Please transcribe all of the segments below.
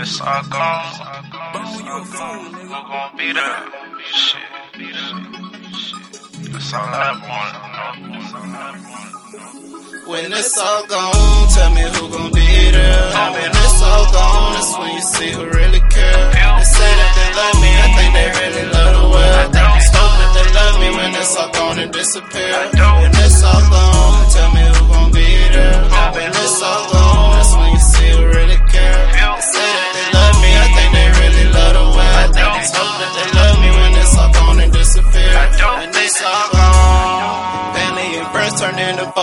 it's all gone, who gon' be there? Shit. That's all I want, When it's all gone, tell me who gon' be there. When it's all gone, that's when you see who really care. They say that they love me, I think they really love the world. They spoke that they love me when it's all gone and disappear.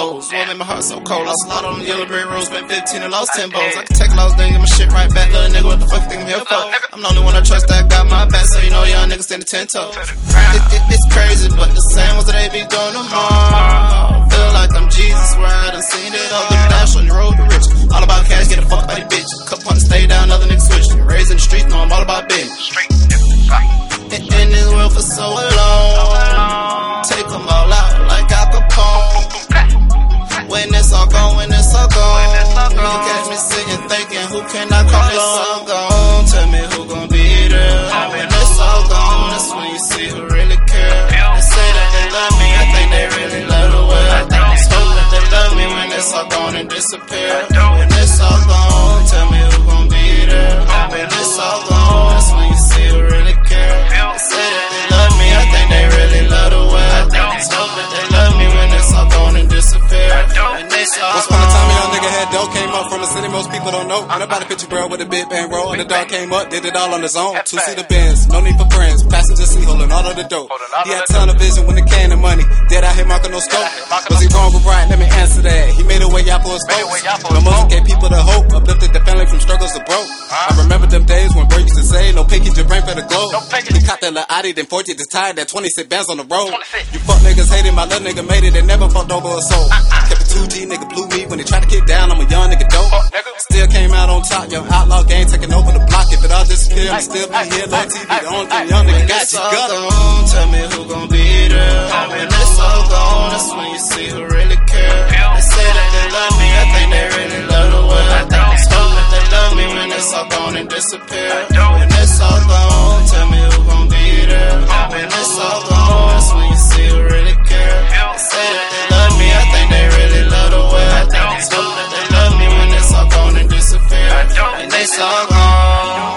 Foes. What made my heart so cold? I slid on the yellow brick road, spent 15 and lost 10 bows. I can take loss, then get my shit right back. Little nigga, what the fuck you think I'm here for? I'm the only one I trust that got my back, so you know young niggas stand ten toes. It, it, it's crazy, can I call? When it's all people don't know. When about a picture girl with a big bang roll, and the dog came up, did it all on his own. Two seater Benz, no need for friends, passenger seat holding all of the dope. He had ton of vision when it came to money. Dead out here marking no scope. Was he wrong or right? Let me answer that. He made a way out for his folks. No music gave people the hope, uplifted the family from struggles to broke. I remember them days when bro used to say, no pinky, your brain for the globe. He caught that little Audi, then 40 just tired, that 26 bands on the road. You fuck niggas hated, my little nigga made it, and never fucked over a soul. Kept it 2G, nigga blew me when they tried to kick down. I'm a young nigga dope. nigga Still came out on top, young outlaw gang taking over the block. If it all disappear, I'll still be here on TV. The only thing young nigga got it's you all got it. gone, tell me who gon' be disappear. When it's all gone, tell me who gon' be there. When it's all gone, that's when you see who really care. They say that they love me, I think they really love the world. They spoke that they love me when it's all gone and disappear. And it's all gone.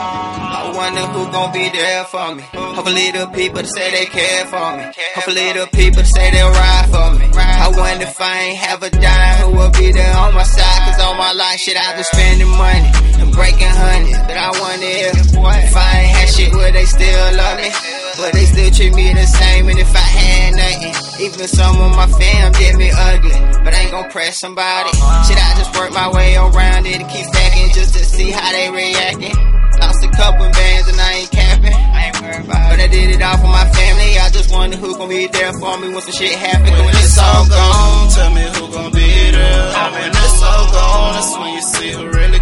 I wonder who gon' be there for me. Hopefully the people that say they care for me. Hopefully the people that say they'll ride for me. I wonder if I ain't have a dime, who will be there on my side? Cause all my life shit I've been spending money and breaking honey. But I wonder if, if I ain't had shit, would they still love me? But they still treat me the same, and if I had nothing, even some of my fam did me ugly. But I ain't gon' press somebody. Shit, I just work my way around it and keep stacking just to see how they reacting. Lost a couple bands and I ain't capping. I ain't worried about But I did it all for my family. I just wonder who gon' be there for me when some shit happen. When When it's all gone, tell me who gon' be there. When it's all gone, that's when you see who really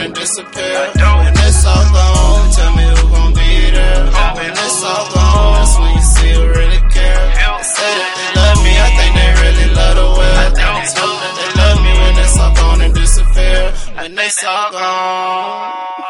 and disappear. When it's all gone, tell me who gon' be there. When it's all gone, that's when you see who really care. They say that they love me, I think they really love the world. Spoke that they love me when it's all gone and disappear. When it's all gone.